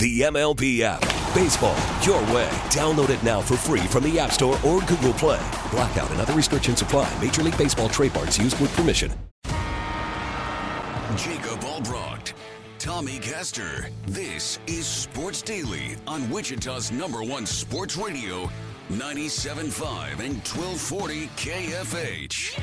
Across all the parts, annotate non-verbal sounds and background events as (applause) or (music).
The MLB app. Baseball, your way. Download it now for free from the App Store or Google Play. Blackout and other restrictions apply. Major League Baseball trademarks used with permission. Jacob Albrecht, Tommy Castor. This is Sports Daily on Wichita's number one sports radio, 97.5 and 1240 KFH.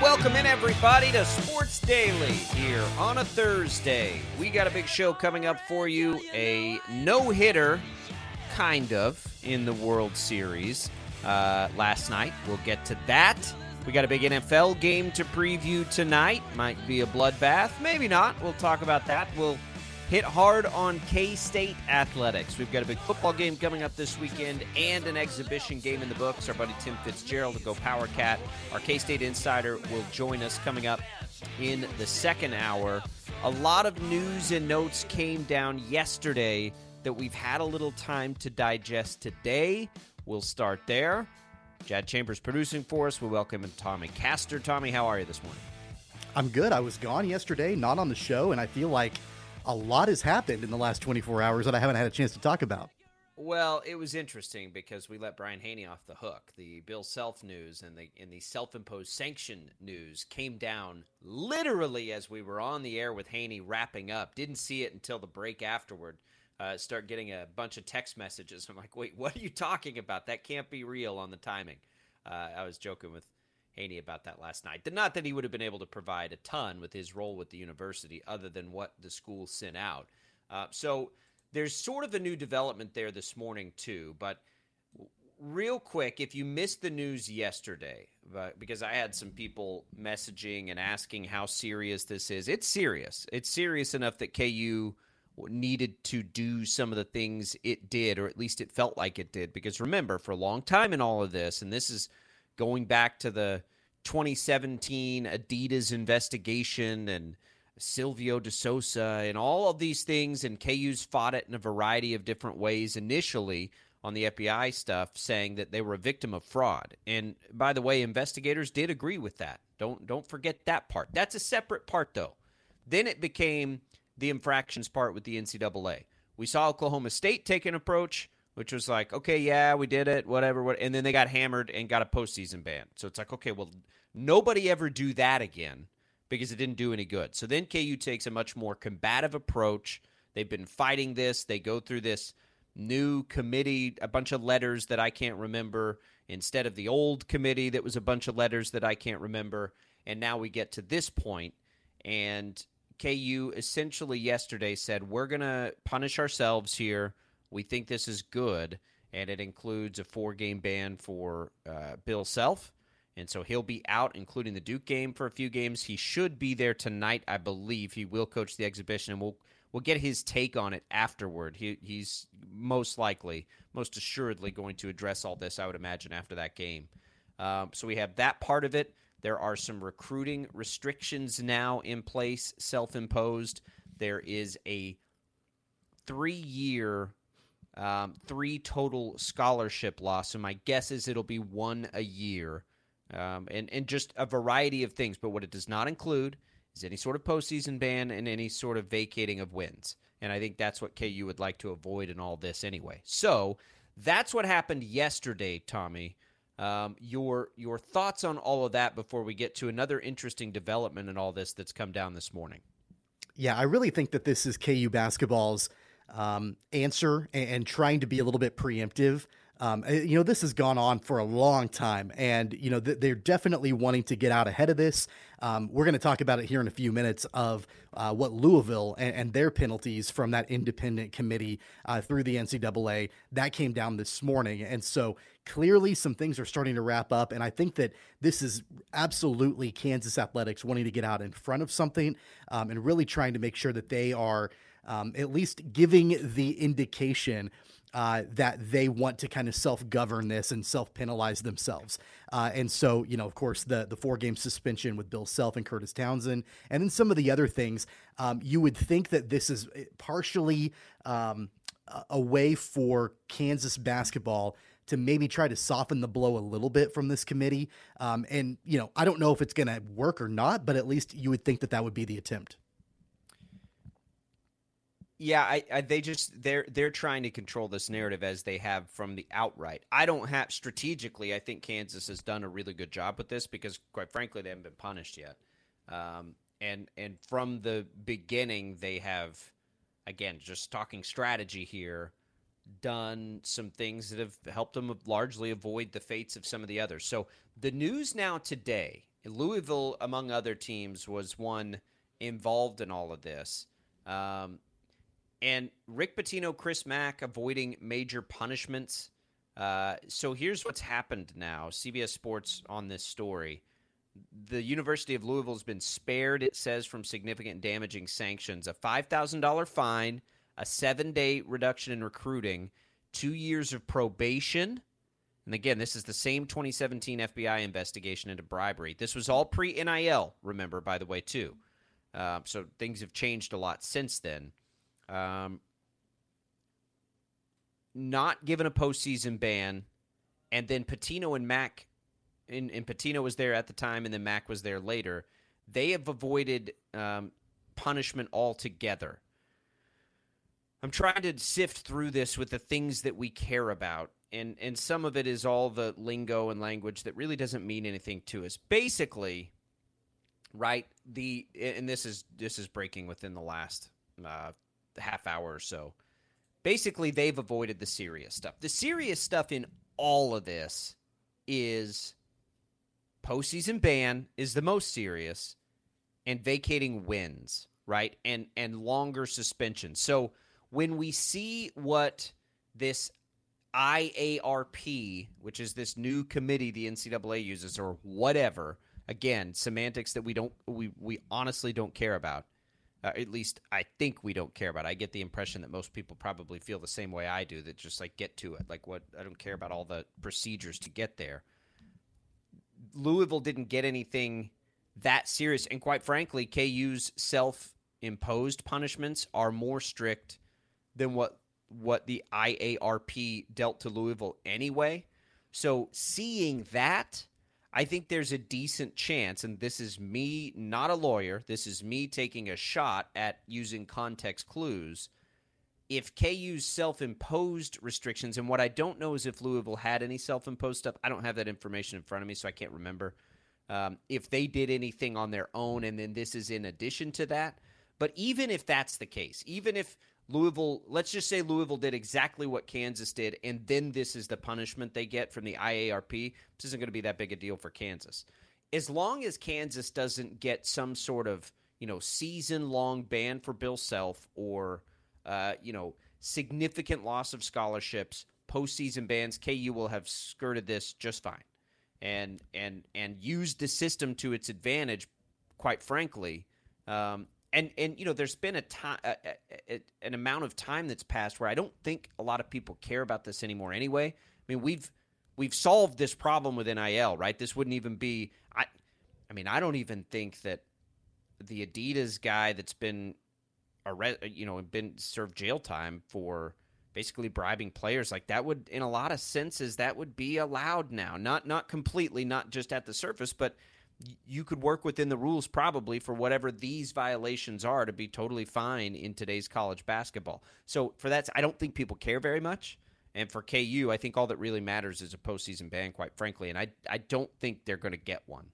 Welcome in, everybody, to Sports Daily here on a Thursday. We got a big show coming up for you. A no hitter, kind of, in the World Series uh, last night. We'll get to that. We got a big NFL game to preview tonight. Might be a bloodbath, maybe not. We'll talk about that. We'll hit hard on K State athletics. We've got a big football game coming up this weekend and an exhibition game in the books. Our buddy Tim Fitzgerald will go Power Cat. Our K State insider will join us coming up in the second hour. A lot of news and notes came down yesterday that we've had a little time to digest today. We'll start there. Jad Chambers producing for us. We welcome Tommy Castor. Tommy, how are you this morning? I'm good. I was gone yesterday, not on the show, and I feel like a lot has happened in the last 24 hours that I haven't had a chance to talk about. Well, it was interesting because we let Brian Hanni off the hook. The Bill Self news and the and the self-imposed sanction news came down literally as we were on the air with Hanni wrapping up. Didn't see it until the break afterward. Uh, start getting a bunch of text messages. I'm like, wait, what are you talking about? That can't be real on the timing. Uh, I was joking with Hanni about that last night. Not that he would have been able to provide a ton with his role with the university, other than what the school sent out. Uh, so there's sort of a new development there this morning too. But real quick, if you missed the news yesterday, but because I had some people messaging and asking how serious this is, it's serious. It's serious enough that KU needed to do some of the things it did, or at least it felt like it did. Because remember, for a long time in all of this, and this is going back to the 2017 Adidas investigation and Silvio De Sousa and all of these things, and KU's fought it in a variety of different ways initially on the FBI stuff, saying that they were a victim of fraud. And by the way, investigators did agree with that. Don't don't forget that part. That's a separate part though. Then it became the infractions part with the NCAA. We saw Oklahoma State take an approach which was like, okay, yeah, we did it, whatever, what, and then they got hammered and got a postseason ban. So it's like, okay, well, nobody ever do that again because it didn't do any good. So then KU takes a much more combative approach. They've been fighting this. They go through this new committee, a bunch of letters that I can't remember instead of the old committee that was a bunch of letters that I can't remember. And now we get to this point, and KU essentially yesterday said, we're going to punish ourselves here we think this is good, and it includes a four game ban for uh, Bill Self. And so he'll be out, including the Duke game for a few games. He should be there tonight, I believe. He will coach the exhibition, and we'll we'll get his take on it afterward. He, he's most likely, most assuredly, going to address all this. I would imagine after that game. Um, so we have that part of it. There are some recruiting restrictions now in place, self-imposed. There is a three-year um, three total scholarship loss. So my guess is it'll be one a year. Um, and, and just a variety of things. But what it does not include is any sort of postseason ban and any sort of vacating of wins. And I think that's what KU would like to avoid in all this anyway. So that's what happened yesterday, Tommy. Um, your your thoughts on all of that before we get to another interesting development in all this that's come down this morning. Yeah, I really think that this is KU basketball's um, answer and, and, trying to be a little bit preemptive um, eh, you know, this has gone on for a long time, and you know th- they're definitely wanting to get out ahead of this. Um, we're going to talk about it here in a few minutes of uh, what Louisville and, and, their penalties from that independent committee uh, through the NCAA that came down this morning, and so clearly some things are starting to wrap up. And I think that this is absolutely Kansas athletics wanting to get out in front of something um, and really trying to make sure that they are um, at least giving the indication uh, that they want to kind of self govern this and self penalize themselves. Uh, and so, you know, of course, the the four game suspension with Bill Self and Kurtis Townsend, and then some of the other things, um, you would think that this is eh, partially um, a way for Kansas basketball to maybe try to soften the blow a little bit from this committee. Um, and, you know, I don't know if it's going to work or not, but at least you would think that that would be the attempt. Yeah, I, I, they just they're they're trying to control this narrative as they have from the outright. I don't have strategically. I think Kansas has done a really good job with this because, quite frankly, they haven't been punished yet. Um, and and from the beginning, they have, again, just talking strategy here, done some things that have helped them largely avoid the fates of some of the others. So the news now today, Louisville, among other teams, was one involved in all of this. Um, and Rick Pitino, Chris Mack avoiding major punishments. Uh, so here's what's happened now. CBS Sports on this story. The University of Louisville has been spared, it says, from significant damaging sanctions a $5,000 fine, a seven day reduction in recruiting, two years of probation. And again, this is the same 2017 FBI investigation into bribery. This was all pre NIL, remember, by the way, too. Uh, so things have changed a lot since then. Um, not given a postseason ban, and then Pitino and Mack, and, and Pitino was there at the time, and then Mack was there later. They have avoided um, punishment altogether. I'm trying to sift through this with the things that we care about, and and some of it is all the lingo and language that really doesn't mean anything to us. Basically, right? The and this is this is breaking within the last uh, half hour or so. Basically, they've avoided the serious stuff. The serious stuff in all of this is postseason ban is the most serious, and vacating wins, right? And and longer suspension. So when we see what this IARP, which is this new committee the NCAA uses, or whatever, again, semantics that we don't we we honestly don't care about. Uh, at least I think we don't care about. It. I get the impression that most people probably feel the same way I do. That just like get to it. Like what I don't care about all the procedures to get there. Louisville didn't get anything that serious, and quite frankly, KU's self-imposed punishments are more strict than what what the IARP dealt to Louisville anyway. So seeing that I think there's a decent chance, and this is me, not a lawyer, this is me taking a shot at using context clues. If KU's self imposed restrictions, and what I don't know is if Louisville had any self imposed stuff, I don't have that information in front of me, so I can't remember. Um, if they did anything on their own, and then this is in addition to that. But even if that's the case, even if Louisville, let's just say Louisville did exactly what Kansas did, and then this is the punishment they get from the IARP. This isn't going to be that big a deal for Kansas. As long as Kansas doesn't get some sort of, you know, season long ban for Bill Self or, uh, you know, significant loss of scholarships, postseason bans, KU will have skirted this just fine, and and and used the system to its advantage. Quite frankly, um, and and you know there's been a time an amount of time that's passed where I don't think a lot of people care about this anymore anyway. I mean we've we've solved this problem with NIL, right? This wouldn't even be I I mean I don't even think that the Adidas guy that's been arrested, you know, been served jail time for basically bribing players like that would in a lot of senses that would be allowed now. Not not completely, not just at the surface, but you could work within the rules probably for whatever these violations are to be totally fine in today's college basketball. So for that, I don't think people care very much. And for KU, I think all that really matters is a postseason ban, quite frankly. And I, I don't think they're going to get one.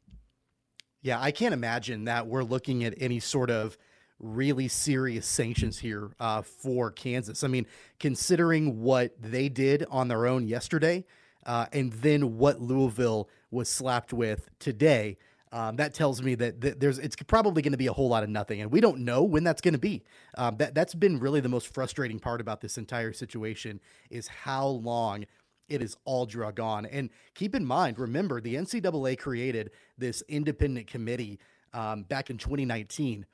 Yeah, I can't imagine that we're looking at any sort of really serious sanctions here uh, for Kansas. I mean, considering what they did on their own yesterday, uh, and then what Louisville was slapped with today, um, that tells me that, that, there's it's probably going to be a whole lot of nothing, and we don't know when that's going to be. Um, that that's been really the most frustrating part about this entire situation is how long it is all drug on. And keep in mind, remember the NCAA created this independent committee um, back in 2019,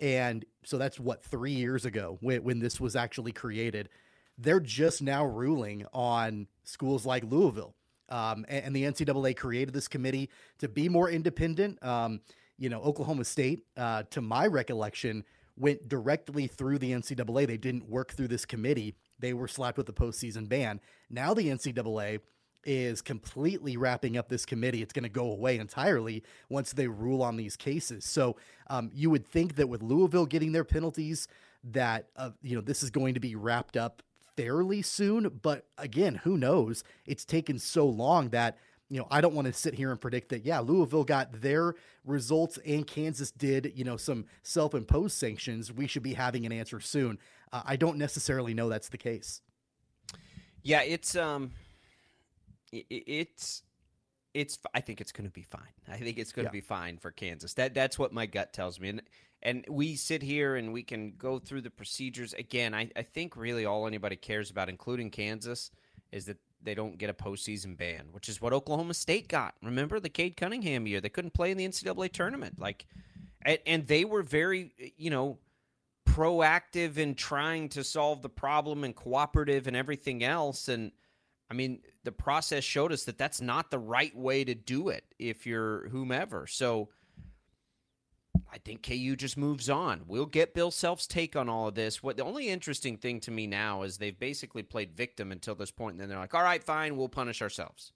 and so that's what three years ago when, when this was actually created. They're just now ruling on schools like Louisville um, and, and, the NCAA created this committee to be more independent. Um, you know, Oklahoma State, uh, to my recollection, went directly through the NCAA. They didn't work through this committee. They were slapped with the postseason ban. Now the NCAA is completely wrapping up this committee. It's going to go away entirely once they rule on these cases. So um, you would think that with Louisville getting their penalties, that uh, you know this is going to be wrapped up fairly soon. But again, who knows? It's taken so long that you know, I don't want to sit here and predict that, yeah, Louisville got their results and Kansas did, you know, some self imposed sanctions. We should be having an answer soon. Uh, I don't necessarily know that's the case. Yeah, it's, um, it, it's, it's, I think it's going to be fine. I think it's going to yeah. be fine for Kansas. That, that's what my gut tells me. And, and we sit here and we can go through the procedures again. I, I think really all anybody cares about, including Kansas, is that they don't get a postseason ban, which is what Oklahoma State got. Remember the Cade Cunningham year? They couldn't play in the NCAA tournament. Like, and, and they were very, you know, proactive in trying to solve the problem and cooperative and everything else. And I mean, the process showed us that that's not the right way to do it if you're whomever. So I think KU just moves on. We'll get Bill Self's take on all of this. What the only interesting thing to me now is they've basically played victim until this point, and then they're like, "All right, fine, we'll punish ourselves."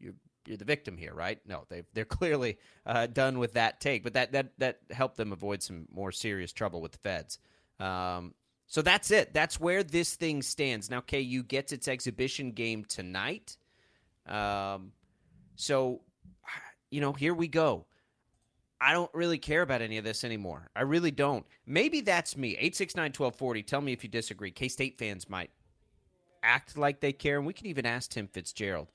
You're you're the victim here, right? No, they they're (laughs) clearly uh, done with that take, but that that that helped them avoid some more serious trouble with the feds. Um, so that's it. That's where this thing stands now. KU gets its exhibition game tonight. Um, so you know, here we go. I don't really care about any of this anymore. I really don't. Maybe that's me. 869 1240. Tell me if you disagree. K State fans might act like they care, and we can even ask Tim Fitzgerald.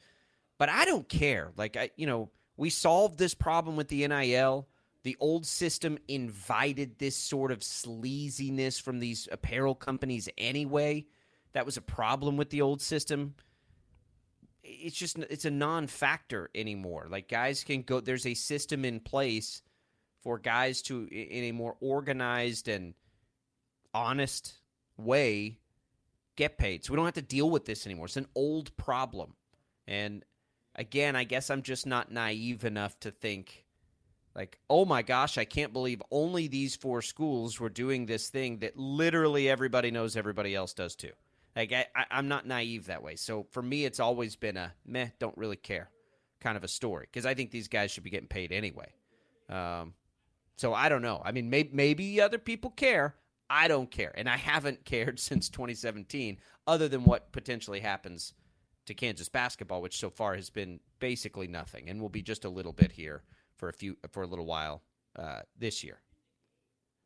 But I don't care. Like, I, you know, we solved this problem with the NIL. The old system invited this sort of sleaziness from these apparel companies anyway. That was a problem with the old system. It's just it's a non-factor anymore. Like guys can go there's a system in place for guys to, in a more organized and honest way, get paid. So we don't have to deal with this anymore. It's an old problem. And again, I guess I'm just not naive enough to think, like, oh my gosh, I can't believe only these four schools were doing this thing that literally everybody knows everybody else does too. Like, I, am not naive that way. So for me, it's always been a meh, don't really care kind of a story because I think these guys should be getting paid anyway. Um, so I don't know. I mean, maybe, maybe other people care. I don't care. And I haven't (laughs) cared since 2017, other than what potentially happens to Kansas basketball, which so far has been basically nothing and will be just a little bit here for a few for a little while uh, this year.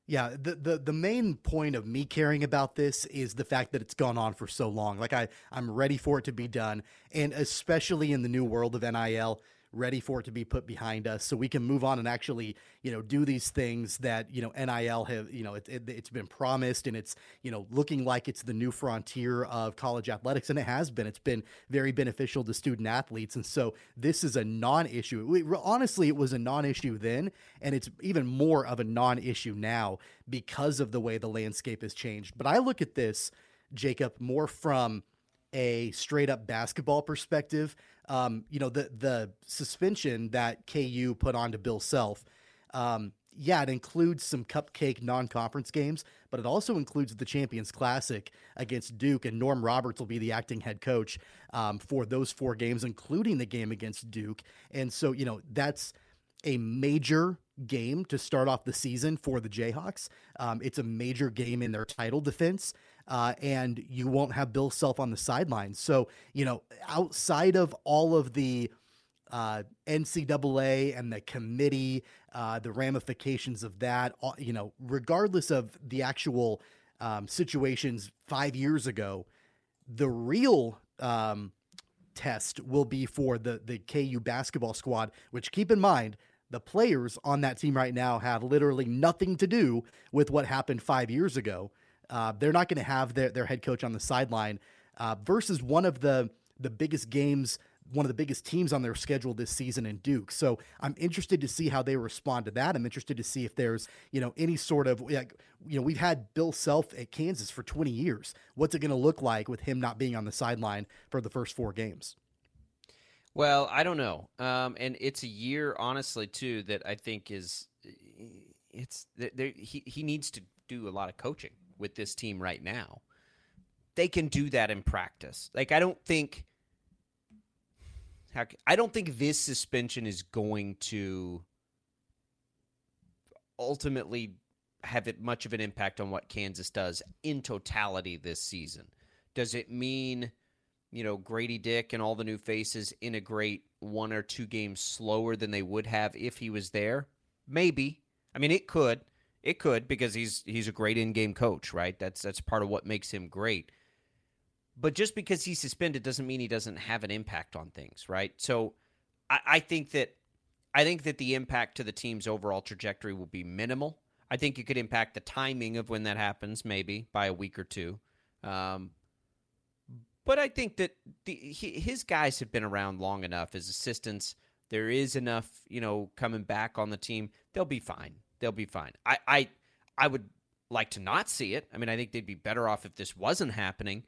Yeah, the, the the main point of me caring about this is the fact that it's gone on for so long. Like I I'm ready for it to be done, and especially in the new world of NIL, ready for it to be put behind us so we can move on and actually you know do these things that you know NIL have you know it, it, it's been promised and it's you know looking like it's the new frontier of college athletics and it has been. It's been very beneficial to student athletes and so this is a non-issue. Honestly it was a non-issue then and it's even more of a non-issue now because of the way the landscape has changed. But I look at this Jacob more from a straight up basketball perspective um, you know, the the suspension that KU put on to Bill Self, um, yeah, it includes some cupcake non-conference games, but it also includes the Champions Classic against Duke, and Norm Roberts will be the acting head coach um, for those four games, including the game against Duke. And so, you know, that's a major game to start off the season for the Jayhawks. Um, it's a major game in their title defense. Uh, and you won't have Bill Self on the sidelines. So, you know, outside of all of the uh, NCAA and the committee, uh, the ramifications of that, you know, regardless of the actual um, situations five years ago, the real um, test will be for the the KU basketball squad. Which keep in mind, the players on that team right now have literally nothing to do with what happened five years ago. Uh, they're not going to have their their head coach on the sideline uh, versus one of the the biggest games one of the biggest teams on their schedule this season in Duke. So I'm interested to see how they respond to that. I'm interested to see if there's, you know, any sort of like, you know, we've had Bill Self at Kansas for 20 years. What's it going to look like with him not being on the sideline for the first four games? Well, I don't know. Um, and it's a year, honestly, too, that I think is it's there, he he needs to do a lot of coaching with this team right now. They can do that in practice. Like I don't think I don't think this suspension is going to ultimately have it much of an impact on what Kansas does in totality this season. Does it mean, you know, Grady Dick and all the new faces integrate one or two games slower than they would have if he was there? Maybe. I mean, it could. It could because he's he's a great in-game coach, right? That's that's part of what makes him great. But just because he's suspended doesn't mean he doesn't have an impact on things, right? So I, I think that I think that the impact to the team's overall trajectory will be minimal. I think it could impact the timing of when that happens, maybe by a week or two. Um, but I think that the, his guys have been around long enough. His assistants, there is enough, you know, coming back on the team. They'll be fine. They'll be fine. I, I, I would like to not see it. I mean, I think they'd be better off if this wasn't happening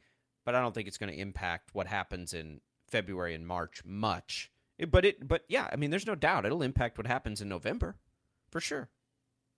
but I don't think it's going to impact what happens in February and March much. But it, but yeah, I mean, there's no doubt it'll impact what happens in November, for sure.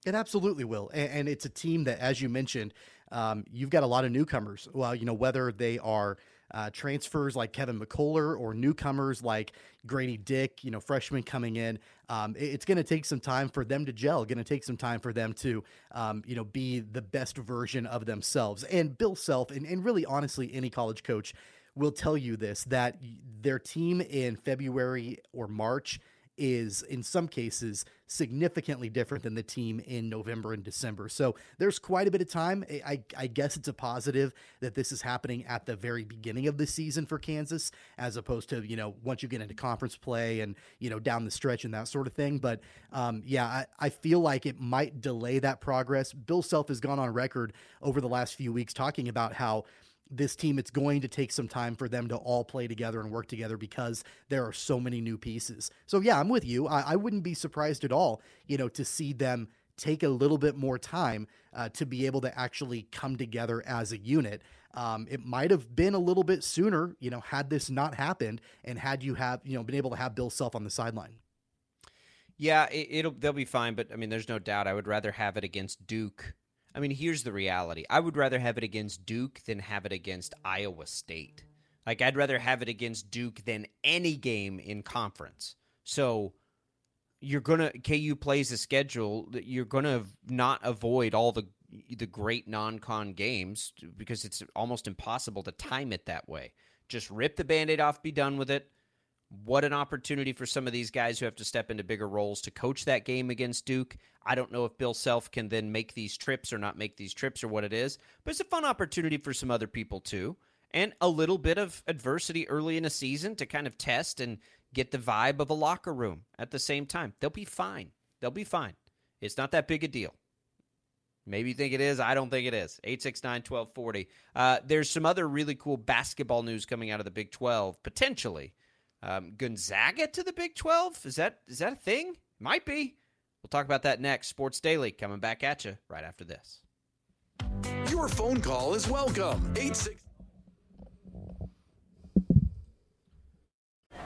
It absolutely will, and, and it's a team that, as you mentioned, um, you've got a lot of newcomers. Well, you know whether they are uh, transfers like Kevin McCullar or newcomers like Grady Dick, you know, freshmen coming in. Um, it, it's going to take some time for them to gel. Going to take some time for them to, um, you know, be the best version of themselves. And Bill Self, and, and really honestly, any college coach will tell you this that their team in February or March is in some cases significantly different than the team in November and December. So there's quite a bit of time. I, I, guess it's a positive that this is happening at the very beginning of the season for Kansas, as opposed to, you know, once you get into conference play and, you know, down the stretch and that sort of thing. But um, yeah, I, I feel like it might delay that progress. Bill Self has gone on record over the last few weeks talking about how this team, it's going to take some time for them to all play together and work together because there are so many new pieces. So yeah, I'm with you. I, I wouldn't be surprised at all, you know, to see them take a little bit more time uh, to be able to actually come together as a unit. Um, it might have been a little bit sooner, you know, had this not happened and had you have, you know, been able to have Bill Self on the sideline. Yeah, it, will they'll be fine, but I mean, there's no doubt I would rather have it against Duke I mean, here's the reality. I would rather have it against Duke than have it against Iowa State. Like I'd rather have it against Duke than any game in conference. So you're gonna KU plays a schedule that you're gonna not avoid all the the great non-con games because it's almost impossible to time it that way. Just rip the band-aid off, be done with it. What an opportunity for some of these guys who have to step into bigger roles to coach that game against Duke. I don't know if Bill Self can then make these trips or not make these trips or what it is, but it's a fun opportunity for some other people too. And a little bit of adversity early in a season to kind of test and get the vibe of a locker room at the same time. They'll be fine. They'll be fine. It's not that big a deal. Maybe you think it is. I don't think it is. 869 1240. Uh, there's some other really cool basketball news coming out of the Big 12, potentially. Um, Gonzaga to the Big 12? Is that is that a thing? Might be. We'll talk about that next. Sports Daily coming back at you right after this. Your phone call is welcome. 86-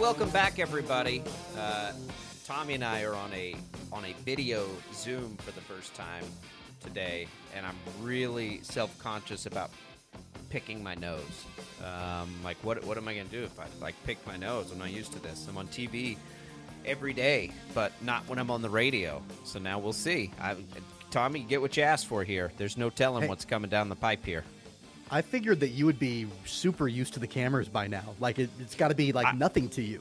Welcome back, everybody. Uh, Tommy and I are on a on a video Zoom for the first time today, and I'm really self conscious about picking my nose. Um, like, what what am I gonna do if I like pick my nose? I'm not used to this. I'm on TV every day, but not when I'm on the radio. So now we'll see. I, Tommy, get what you asked for here. There's no telling hey. what's coming down the pipe here. I figured that you would be super used to the cameras by now. Like it, has got to be like I, nothing to you.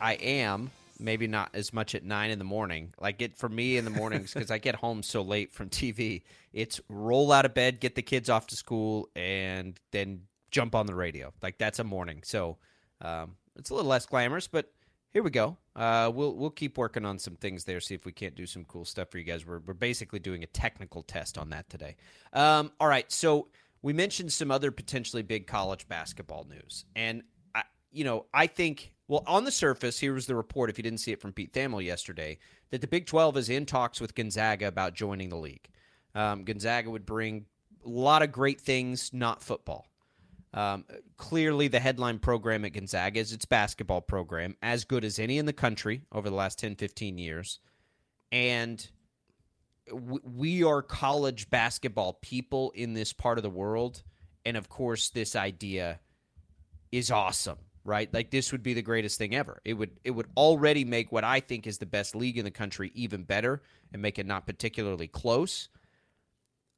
I am. Maybe not as much at nine in the morning. Like it for me in the mornings because I get home so late from TV. It's roll out of bed, get the kids off to school, and then jump on the radio. Like that's a morning. So um, it's a little less glamorous, but here we go. Uh, we'll we'll keep working on some things there. See if we can't do some cool stuff for you guys. We're we're basically doing a technical test on that today. Um, all right, so we mentioned some other potentially big college basketball news. And, I, you know, I think, well, on the surface, here was the report, if you didn't see it from Pete Thamel yesterday, that the Big 12 is in talks with Gonzaga about joining the league. Um, Gonzaga would bring a lot of great things, not football. Um, clearly, the headline program at Gonzaga is its basketball program, as good as any in the country over the last 10, 15 years. And we are college basketball people in this part of the world. And of course, this idea is awesome, right? Like this would be the greatest thing ever. It would it would already make what I think is the best league in the country even better and make it not particularly close.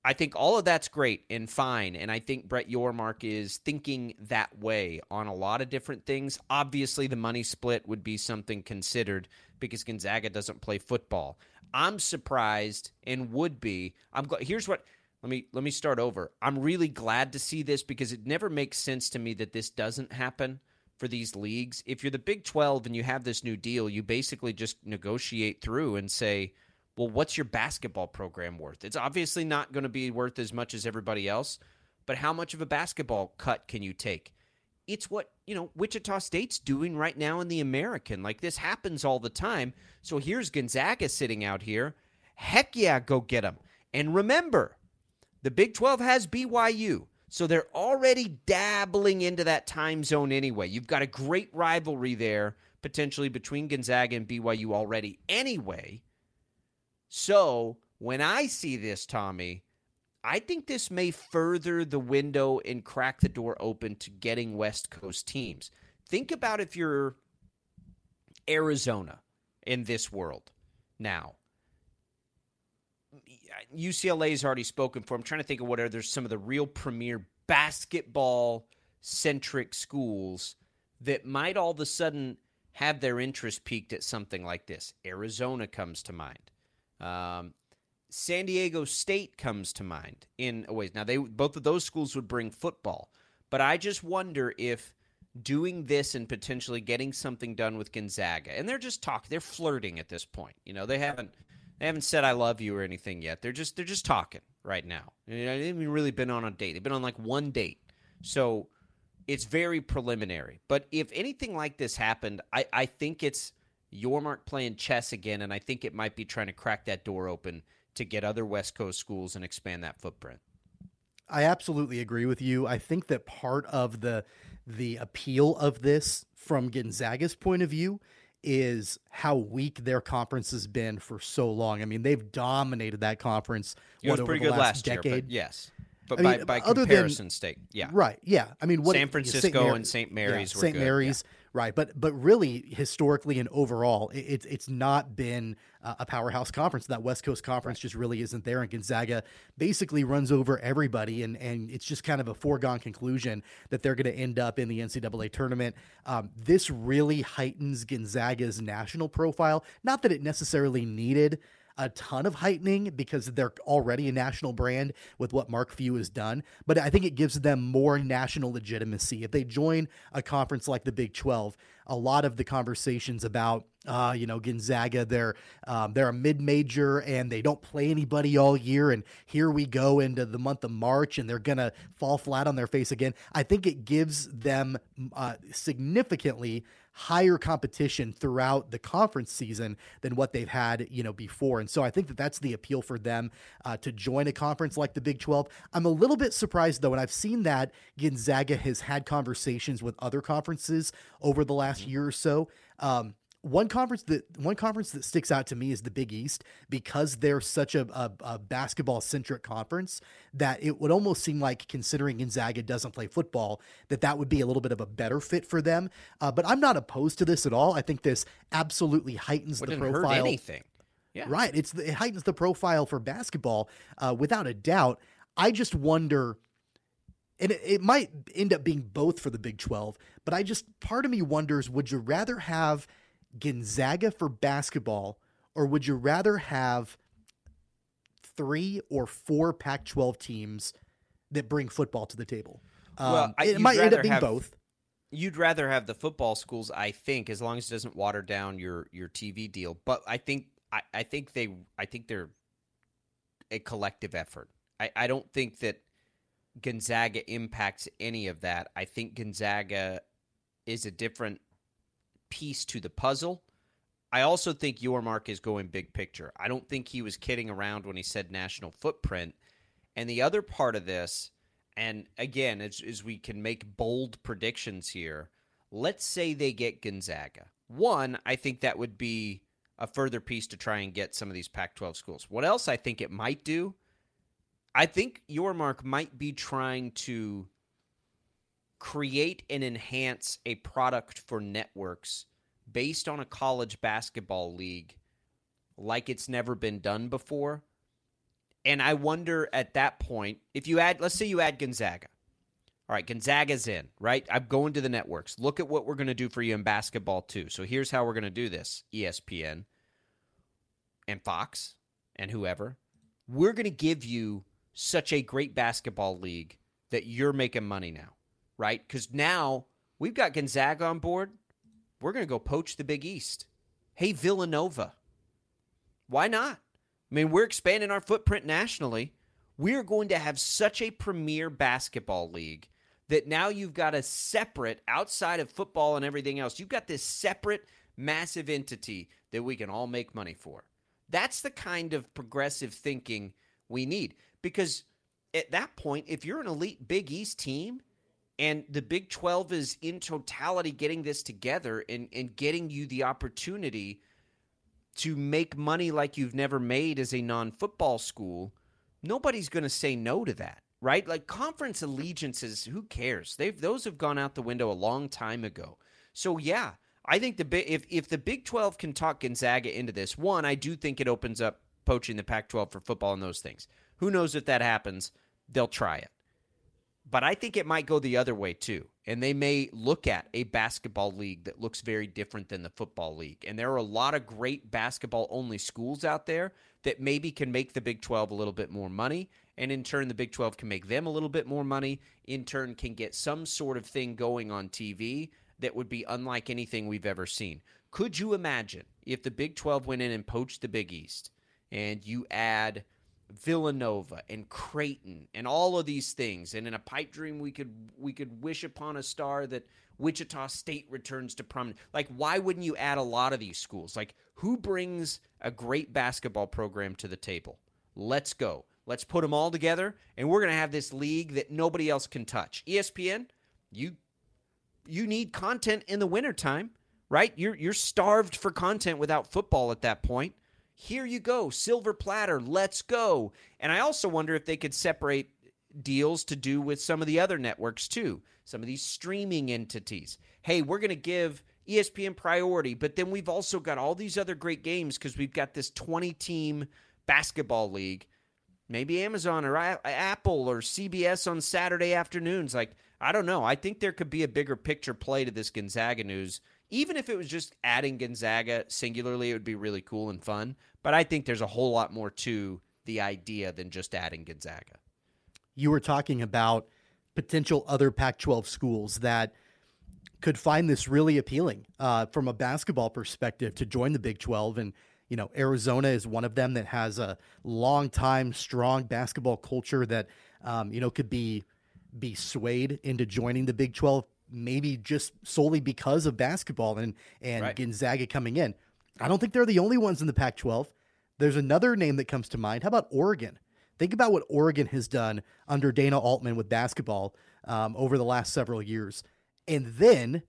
I think all of that's great and fine. And I think Brett Yormark is thinking that way on a lot of different things. Obviously, the money split would be something considered because Gonzaga doesn't play football. I'm surprised and would be. I'm glad. Here's what. Let me let me start over. I'm really glad to see this because it never makes sense to me that this doesn't happen for these leagues. If you're the Big 12 and you have this new deal, you basically just negotiate through and say, "Well, what's your basketball program worth?" It's obviously not going to be worth as much as everybody else, but how much of a basketball cut can you take? It's what you know Wichita State's doing right now in the American. Like this happens all the time. So here's Gonzaga sitting out here. Heck yeah, go get them. And remember, the Big 12 has BYU. So they're already dabbling into that time zone anyway. You've got a great rivalry there potentially between Gonzaga and BYU already anyway. So when I see this, Tommy, I think this may further the window and crack the door open to getting West Coast teams. Think about if you're Arizona in this world now. UCLA has already spoken for. I'm trying to think of what are there's some of the real premier basketball centric schools that might all of a sudden have their interest peaked at something like this. Arizona comes to mind. Um, San Diego State comes to mind in a way. Now they both of those schools would bring football, but I just wonder if doing this and potentially getting something done with Gonzaga, and they're just talking, they're flirting at this point. You know, they haven't they haven't said I love you or anything yet. They're just they're just talking right now. You they haven't really been on a date. They've been on like one date. So it's very preliminary. But if anything like this happened, I, I think it's Yormark playing chess again, and I think it might be trying to crack that door open to get other West Coast schools and expand that footprint. I absolutely agree with you. I think that part of the the appeal of this from Gonzaga's point of view is how weak their conference has been for so long. I mean, they've dominated that conference. It was what, pretty over good last decade. year, but yes. But I by, mean, by other comparison, than, state, yeah, right, yeah. I mean, what San Francisco Mar- and St. Mary's were St. Mary's, right? But but really, historically and overall, it, it's it's not been a powerhouse conference. That West Coast conference just really isn't there, and Gonzaga basically runs over everybody, and and it's just kind of a foregone conclusion that they're going to end up in the NCAA tournament. Um, this really heightens Gonzaga's national profile. Not that it necessarily needed a ton of heightening because they're already a national brand with what Mark Few has done. But I think it gives them more national legitimacy. If they join a conference like the Big 12, a lot of the conversations about, uh, you know, Gonzaga, they're, um, they're a mid major and they don't play anybody all year. And here we go into the month of March and they're going to fall flat on their face again. I think it gives them uh, significantly higher competition throughout the conference season than what they've had, you know, before. And so I think that that's the appeal for them uh, to join a conference like the Big 12. I'm a little bit surprised though, and I've seen that Gonzaga has had conversations with other conferences over the last year or so. Um, one conference that one conference that sticks out to me is the Big East because they're such a, a, a basketball centric conference that it would almost seem like considering Gonzaga doesn't play football that that would be a little bit of a better fit for them. Uh, but I'm not opposed to this at all. I think this absolutely heightens Wouldn't the profile. anything. Yeah. Right. It's it heightens the profile for basketball uh, without a doubt. I just wonder and it, it might end up being both for the Big 12, but I just part of me wonders would you rather have Gonzaga for basketball or would you rather have three or four Pac 12 teams that bring football to the table? Um, well, I, it might end up being have- both. You'd rather have the football schools, I think, as long as it doesn't water down your your TV deal. But I think I, I think they I think they're a collective effort. I, I don't think that Gonzaga impacts any of that. I think Gonzaga is a different piece to the puzzle. I also think Yormark is going big picture. I don't think he was kidding around when he said national footprint. And the other part of this, and again, as, as we can make bold predictions here, let's say they get Gonzaga. One, I think that would be a further piece to try and get some of these Pac 12 schools. What else I think it might do? I think Yormark might be trying to create and enhance a product for networks based on a college basketball league like it's never been done before. And I wonder at that point, if you add, let's say you add Gonzaga. All right, Gonzaga's in, right? I'm going to the networks. Look at what we're going to do for you in basketball, too. So here's how we're going to do this ESPN and Fox and whoever. We're going to give you such a great basketball league that you're making money now, right? Because now we've got Gonzaga on board. We're going to go poach the Big East. Hey, Villanova. Why not? I mean, we're expanding our footprint nationally. We're going to have such a premier basketball league that now you've got a separate, outside of football and everything else, you've got this separate, massive entity that we can all make money for. That's the kind of progressive thinking we need. Because at that point, if you're an elite Big East team and the Big 12 is in totality getting this together and, and getting you the opportunity to make money like you've never made as a non football school, nobody's going to say no to that, right? Like conference allegiances, who cares? They've those have gone out the window a long time ago. So yeah, I think the if if the Big 12 can talk Gonzaga into this, one, I do think it opens up poaching the Pac 12 for football and those things. Who knows if that happens? They'll try it. But I think it might go the other way too. And they may look at a basketball league that looks very different than the football league. And there are a lot of great basketball only schools out there that maybe can make the Big 12 a little bit more money. And in turn, the Big 12 can make them a little bit more money. In turn, can get some sort of thing going on TV that would be unlike anything we've ever seen. Could you imagine if the Big 12 went in and poached the Big East and you add Villanova and Creighton and all of these things. And in a pipe dream, we could we could wish upon a star that Wichita State returns to prominence. Like, why wouldn't you add a lot of these schools? Like, who brings a great basketball program to the table? Let's go. Let's put them all together, and we're going to have this league that nobody else can touch. ESPN, you you need content in the wintertime, right? You're you're starved for content without football at that point. Here you go, silver platter, let's go. And I also wonder if they could separate deals to do with some of the other networks too, some of these streaming entities. Hey, we're going to give ESPN priority, but then we've also got all these other great games because we've got this 20 team basketball league. Maybe Amazon or Apple or CBS on Saturday afternoons. Like, I don't know. I think there could be a bigger picture play to this Gonzaga news. Even if it was just adding Gonzaga singularly, it would be really cool and fun. But I think there's a whole lot more to the idea than just adding Gonzaga. You were talking about potential other Pac 12 schools that could find this really appealing uh, from a basketball perspective to join the Big 12. And, you know, Arizona is one of them that has a long time, strong basketball culture that, um, you know, could be be swayed into joining the Big 12 maybe just solely because of basketball and and right. Gonzaga coming in. I don't think they're the only ones in the Pac 12. There's another name that comes to mind. How about Oregon? Think about what Oregon has done under Dana Altman with basketball um, over the last several years. And then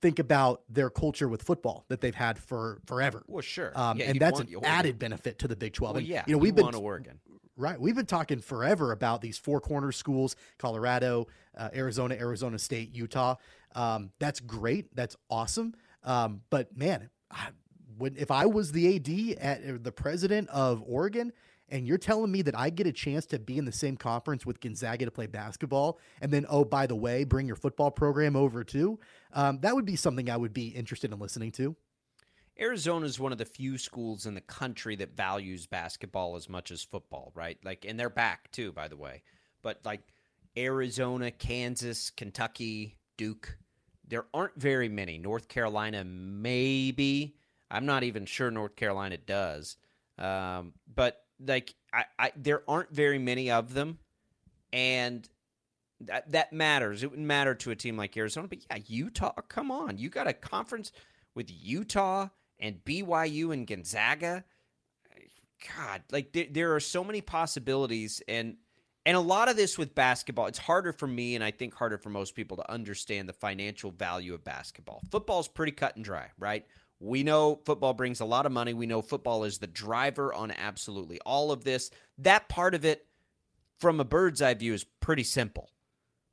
think about their culture with football that they've had for forever. Well, sure. Um, yeah, and that's an added benefit to the Big 12. Well, and, yeah, you know, we've been Oregon. Right. We've been talking forever about these four corner schools Colorado, uh, Arizona, Arizona State, Utah. Um, that's great. That's awesome. Um, but man, I, when, if I was the AD at the president of Oregon, and you're telling me that I get a chance to be in the same conference with Gonzaga to play basketball, and then oh by the way, bring your football program over too, um, that would be something I would be interested in listening to. Arizona is one of the few schools in the country that values basketball as much as football, right? Like, and they're back too, by the way. But like Arizona, Kansas, Kentucky, Duke, there aren't very many. North Carolina, maybe. I'm not even sure North Carolina does. Um, but like I, I there aren't very many of them and that that matters it would matter to a team like arizona but yeah utah come on you got a conference with utah and byu and gonzaga god like there, there are so many possibilities and and a lot of this with basketball it's harder for me and i think harder for most people to understand the financial value of basketball football's pretty cut and dry right we know football brings a lot of money. We know football is the driver on absolutely all of this. That part of it, from a bird's eye view, is pretty simple.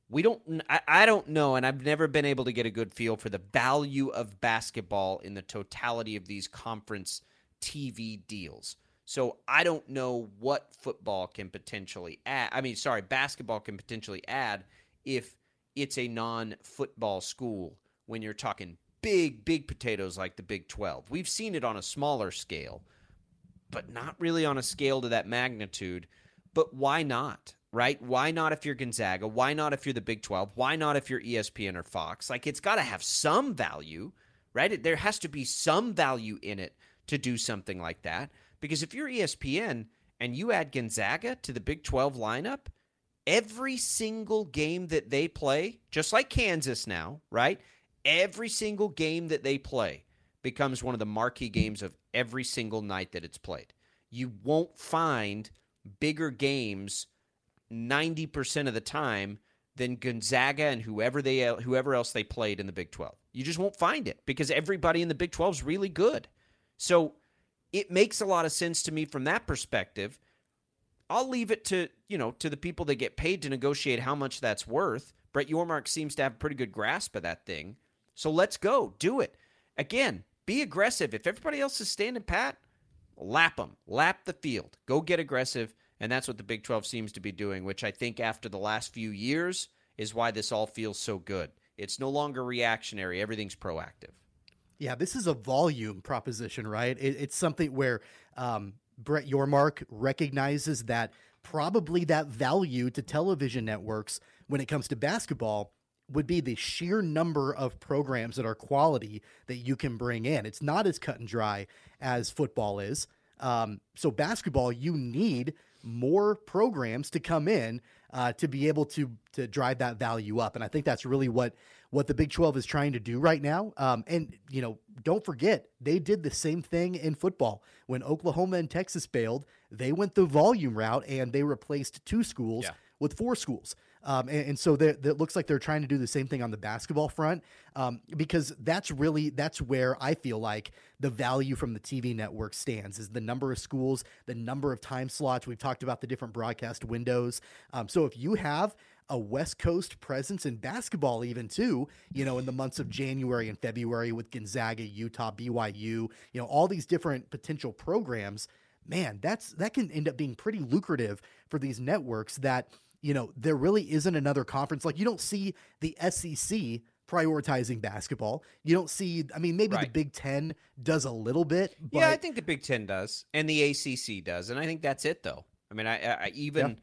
We don't, I, I don't know, and I've never been able to get a good feel for the value of basketball in the totality of these conference TV deals. So I don't know what football can potentially add. I mean, sorry, basketball can potentially add if it's a non football school when you're talking big, big potatoes like the Big 12. We've seen it on a smaller scale, but not really on a scale to that magnitude. But why not? Right? Why not if you're Gonzaga? Why not if you're the Big 12? Why not if you're ESPN or Fox? Like, it's got to have some value, right? There has to be some value in it to do something like that. Because if you're ESPN and you add Gonzaga to the Big 12 lineup, every single game that they play, just like Kansas now, right? every single game that they play becomes one of the marquee games of every single night that it's played. You won't find bigger games 90% of the time than Gonzaga and whoever they whoever else they played in the Big 12. You just won't find it because everybody in the Big 12 is really good. So it makes a lot of sense to me from that perspective. I'll leave it to, you know, to the people that get paid to negotiate how much that's worth. Brett Yormark seems to have a pretty good grasp of that thing. So let's go. Do it. Again, be aggressive. If everybody else is standing pat, lap them, lap the field, go get aggressive. And that's what the Big 12 seems to be doing, which I think after the last few years is why this all feels so good. It's no longer reactionary, everything's proactive. Yeah, this is a volume proposition, right? It, it's something where um, Brett Yormark recognizes that probably that value to television networks when it comes to basketball would be the sheer number of programs that are quality that you can bring in. It's not as cut and dry as football is. Um, so basketball, you need more programs to come in uh, to be able to to drive that value up. And I think that's really what what the Big 12 is trying to do right now. Um, and you know, don't forget they did the same thing in football when Oklahoma and Texas failed. They went the volume route and they replaced two schools yeah. with four schools. Um, and, and, so it looks like they're trying to do the same thing on the basketball front um, because that's really that's where I feel like the value from the TV network stands is the number of schools, the number of time slots. We've talked about the different broadcast windows. Um, so if you have a West Coast presence in basketball, even too, you know, in the months of January and February with Gonzaga, Utah, BYU, you know, all these different potential programs. Man, that's that can end up being pretty lucrative for these networks that you know, there really isn't another conference. Like you don't see the SEC prioritizing basketball. You don't see, I mean, maybe right. the Big Ten does a little bit. But... Yeah, I think the Big Ten does, and the ACC does, and I think that's it, though. I mean, I, I even yeah.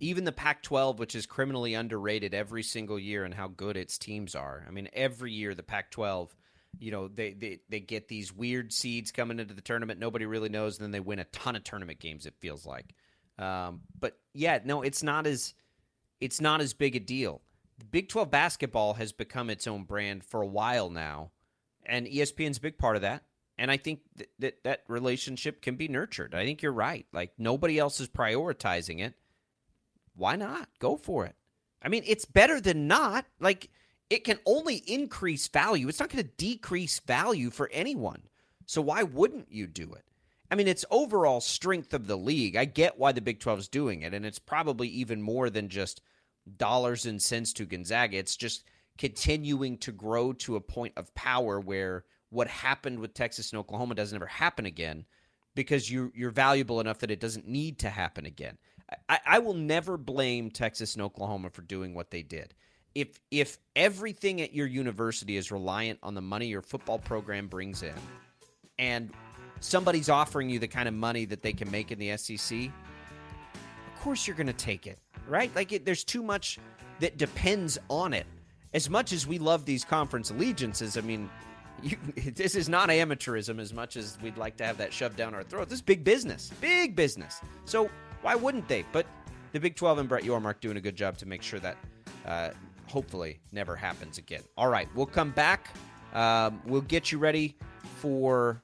even the Pac-12, which is criminally underrated every single year, and how good its teams are. I mean, every year the Pac-12. You know, they, they they get these weird seeds coming into the tournament. Nobody really knows, and then they win a ton of tournament games. It feels like, um, but yeah, no, it's not as it's not as big a deal. Big 12 basketball has become its own brand for a while now, and ESPN's a big part of that. And I think that, that that relationship can be nurtured. I think you're right. Like nobody else is prioritizing it. Why not? Go for it. I mean, it's better than not. Like it can only increase value. It's not going to decrease value for anyone. So why wouldn't you do it? I mean, it's overall strength of the league. I get why the Big 12 is doing it, and it's probably even more than just dollars and cents to Gonzaga. It's just continuing to grow to a point of power where what happened with Texas and Oklahoma doesn't ever happen again because you, you're valuable enough that it doesn't need to happen again. I, I will never blame Texas and Oklahoma for doing what they did. If if everything at your university is reliant on the money your football program brings in, and somebody's offering you the kind of money that they can make in the SEC, of course you're going to take it, right? Like it, there's too much that depends on it. As much as we love these conference allegiances, I mean, you, (laughs) this is not amateurism as much as we'd like to have that shoved down our throat. This is big business, big business. So why wouldn't they? But the Big 12 and Brett Yormark doing a good job to make sure that uh, hopefully never happens again. All right, we'll come back. Um, we'll get you ready for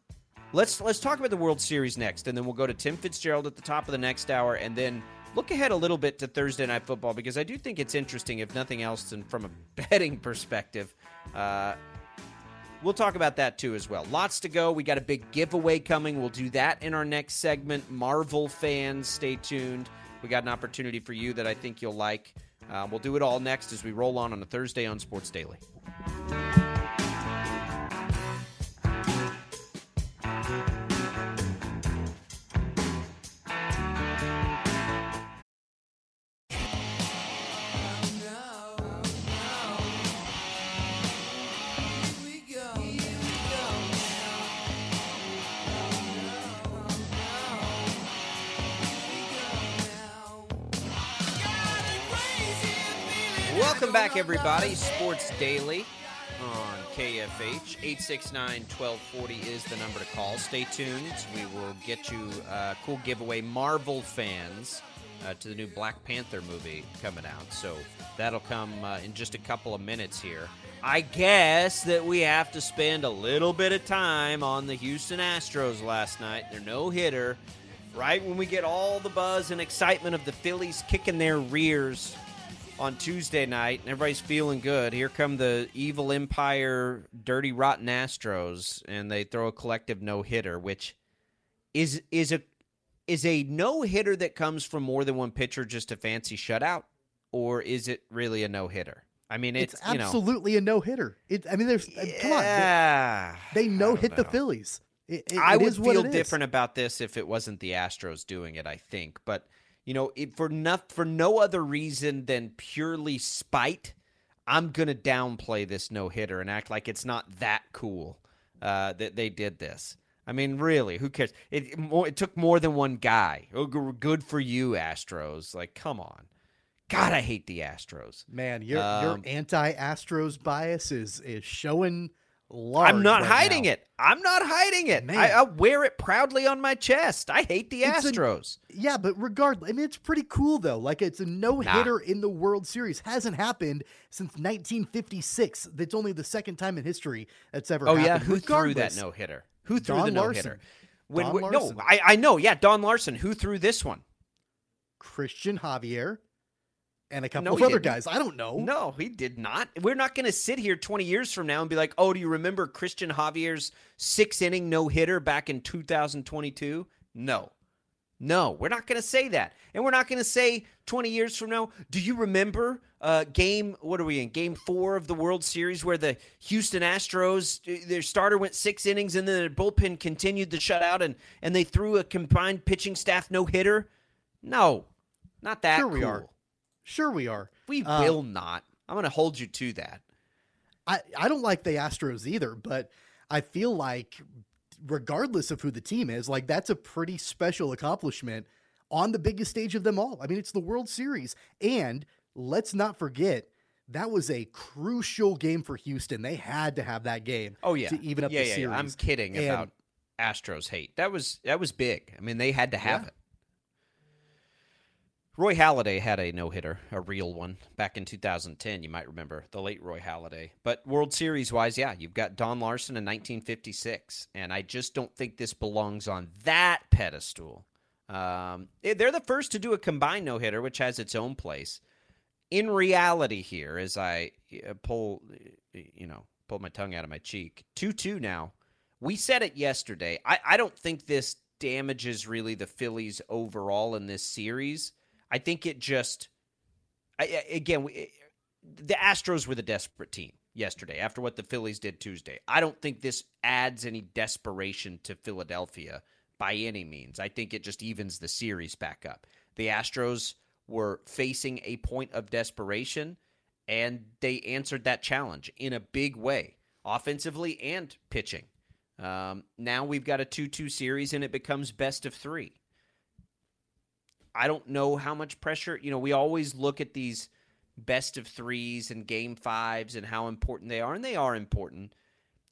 Let's let's talk about the World Series next, and then we'll go to Tim Fitzgerald at the top of the next hour, and then look ahead a little bit to Thursday Night Football because I do think it's interesting, if nothing else, and from a (laughs) betting perspective. Uh, we'll talk about that too as well. Lots to go. We got a big giveaway coming. We'll do that in our next segment. Marvel fans, stay tuned. We got an opportunity for you that I think you'll like. Uh, we'll do it all next as we roll on on a Thursday on Sports Daily. Back, everybody. Sports Daily on KFH. 869 1240 is the number to call. Stay tuned. We will get you a cool giveaway. Marvel fans uh, to the new Black Panther movie coming out. So that'll come uh, in just a couple of minutes here. I guess that we have to spend a little bit of time on the Houston Astros last night. Their no hitter. Right when we get all the buzz and excitement of the Phillies kicking their rears on Tuesday night, and everybody's feeling good. Here come the evil empire, dirty rotten Astros, and they throw a collective no hitter, which is is a is a no hitter that comes from more than one pitcher just a fancy shutout, or is it really a no hitter? I mean, it's, it's absolutely you know, a no hitter. It, I mean, there's yeah, come on, they, they no hit the Phillies. It, it, I would feel different about this if it wasn't the Astros doing it. I think, but you know, it, for not for no other reason than purely spite, I'm gonna downplay this no hitter and act like it's not that cool uh, that they did this. I mean, really, who cares? It, more, it took more than one guy. Oh, good for you, Astros. Like, come on. God, I hate the Astros. Man, your um, your anti Astros bias is is showing large. I'm not right hiding now. it. I'm not hiding it. Man. I, I wear it proudly on my chest. I hate the It's a- Astros. Yeah, but regardless, I mean, it's pretty cool though. Like it's a no hitter in the World Series. Hasn't happened since 1956. That's only the second time in history that's ever oh happened. yeah, who threw that no hitter? Who threw Don the no hitter? When, when- no, I, I know. Yeah, Don Larsen. Who threw this one? Christian Javier and a couple No, of other didn't. guys. I don't know. No, he did not. We're not going to sit here 20 years from now and be like, oh, do you remember Christian Javier's six inning no hitter back in 2022? No. No, we're not going to say that. And we're not going to say 20 years from now, do you remember uh, game, what are we in, game four of the World Series where the Houston Astros, their starter went six innings and then their bullpen continued the shutout and, and they threw a combined pitching staff no hitter? No, not that we cool. are. Sure we are. We Uh, will not. I'm going to hold you to that. I, I don't like the Astros either, but I feel like regardless of who the team is, like that's a pretty special accomplishment on the biggest stage of them all. I mean, it's the World Series. And let's not forget that was a crucial game for Houston. They had to have that game Oh yeah, to even up yeah, the yeah, series. yeah. I'm kidding And- about Astros hate. That was that was big. I mean, they had to have it. Roy Halladay had a no hitter, a real one, back in 2010. You might remember the late Roy Halladay. But World Series wise, yeah, you've got Don Larsen in 1956, and I just don't think this belongs on that pedestal. Um, eh, they're the first to do a combined no hitter, which has its own place. In reality, here, as I uh, pull, uh, you know, pull my tongue out of my cheek, two-two now. We said it yesterday. I, I don't think this damages really the Phillies overall in this series. I think it just, I, again, we, the Astros were the desperate team yesterday after what the Phillies did Tuesday. I don't think this adds any desperation to Philadelphia by any means. I think it just evens the series back up. The Astros were facing a point of desperation, and they answered that challenge in a big way, offensively and pitching. Um, now we've got a 2 2 series, and it becomes best of three. I don't know how much pressure. You know, we always look at these best of threes and game fives and how important they are, and they are important.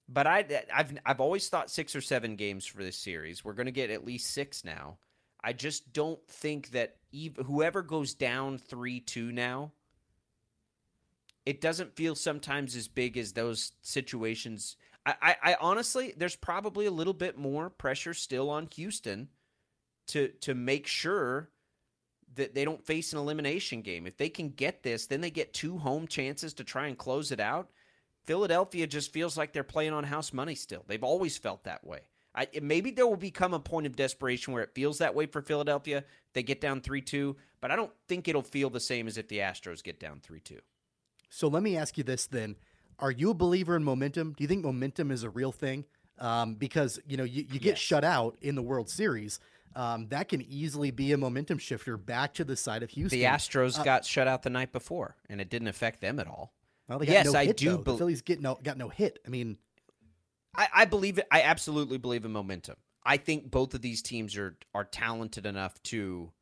But I, I've I've always thought six or seven games for this series. We're going to get at least six now. I just don't think that ev whoever goes down three two now, it doesn't feel sometimes as big as those situations. I, I, I honestly, there's probably a little bit more pressure still on Houston to to make sure that they don't face an elimination game. If they can get this, then they get two home chances to try and close it out. Philadelphia just feels like they're playing on house money still. They've always felt that way. I, maybe there will become a point of desperation where it feels that way for Philadelphia. They get down 3 2, but I don't think it'll feel the same as if the Astros get down 3 2. So let me ask you this then. Are you a believer in momentum? Do you think momentum is a real thing? Um, because, you know, you, you get Yes. shut out in the World Series. Um, that can easily be a momentum shifter back to the side of Houston. The Astros Uh, got shut out the night before, and it didn't affect them at all. well, they yes, no I hit, do though. The Phillies get no, got no hit. I mean, I, I believe it. I absolutely believe in momentum. I think both of these teams are are talented enough to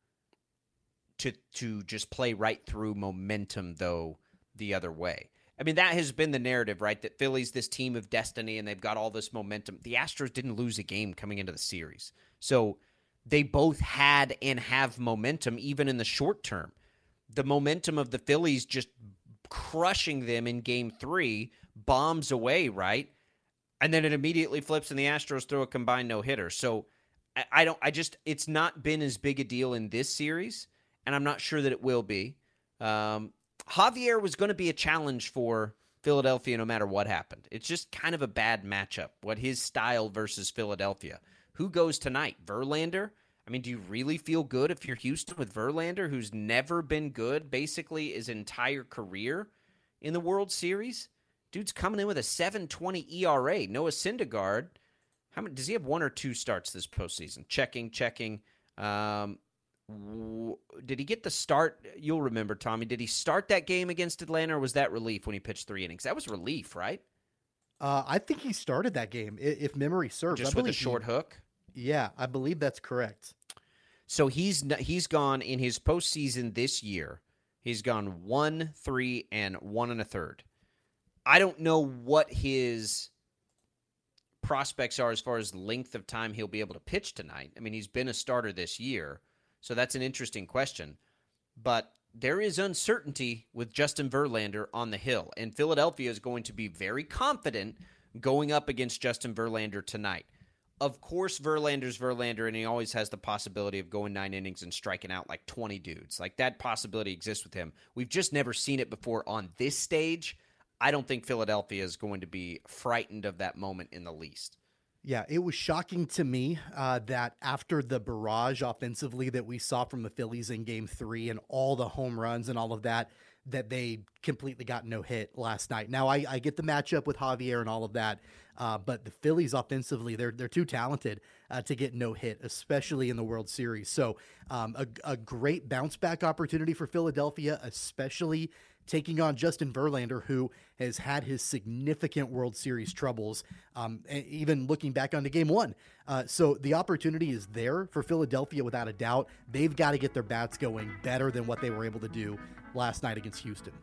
to to just play right through momentum though the other way. I mean that has been the narrative, right? That Philly's this team of destiny and they've got all this momentum. The Astros didn't lose a game coming into the series. So they both had and have momentum even in the short term. The momentum of the Phillies just crushing them in game 3 bombs away, right? and then it immediately flips and the Astros throw a combined no hitter. So I, I don't. I just it's not been as big a deal in this series, and I'm not sure that it will be. Um, Javier was going to be a challenge for Philadelphia no matter what happened. It's just kind of a bad matchup. What his style versus Philadelphia. Who goes tonight? Verlander. I mean, do you really feel good if you're Houston with Verlander, who's never been good basically his entire career in the World Series? Dude's coming in with a 7.20 ERA. Noah Syndergaard, how many does he have? One or two starts this postseason? Checking, checking. Um, w- did he get the start? You'll remember, Tommy. Did he start that game against Atlanta, or was that relief when he pitched three innings? That was relief, right? uh, I think he started that game, if memory serves. Just with a believe he- short hook. Yeah, I believe that's correct. So he's he's gone in his postseason this year. He's gone one, three, and one and a third. I don't know what his prospects are as far as length of time he'll be able to pitch tonight. I mean, he's been a starter this year, so that's an interesting question. But there is uncertainty with Justin Verlander on the hill, and Philadelphia is going to be very confident going up against Justin Verlander tonight. Of course, Verlander's Verlander, and he always has the possibility of going nine innings and striking out like 20 dudes. Like that possibility exists with him. We've just never seen it before on this stage. I don't think Philadelphia is going to be frightened of that moment in the least. Yeah, it was shocking to me uh, that after the barrage offensively that we saw from the Phillies in game three and all the home runs and all of that, that they completely got no hit last night. Now, I, I get the matchup with Javier and all of that, uh, but the Phillies offensively, they're, they're too talented uh, to get no hit, especially in the World Series. So, um, a, a great bounce back opportunity for Philadelphia, especially taking on Justin Verlander, who has had his significant World Series troubles, um, even looking back onto game one. Uh, so the opportunity is there for Philadelphia without a doubt. They've got to get their bats going better than what they were able to do last night against Houston.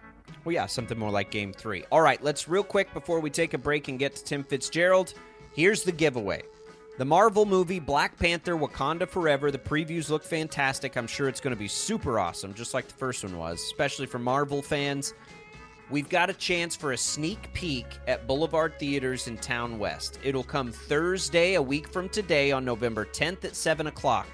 Well, yeah, something more like game three. All right, let's real quick before we take a break and get to Tim Fitzgerald. Here's the giveaway. The Marvel movie Black Panther Wakanda Forever. The previews look fantastic. I'm sure it's going to be super awesome, just like the first one was, especially for Marvel fans. We've got a chance for a sneak peek at Boulevard Theaters in Towne West. It'll come Thursday, a week from today, on November 10th at 7 o'clock.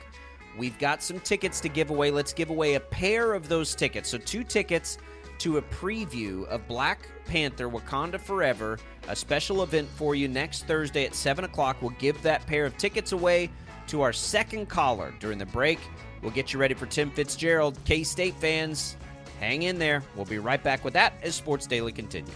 We've got some tickets to give away. Let's give away a pair of those tickets. So, two tickets to a preview of Black Panther Wakanda Forever, a special event for you next Thursday at 7 o'clock. We'll give that pair of tickets away to our second caller during the break. We'll get you ready for Tim Fitzgerald. K State fans, hang in there. We'll be right back with that as Sports Daily continues.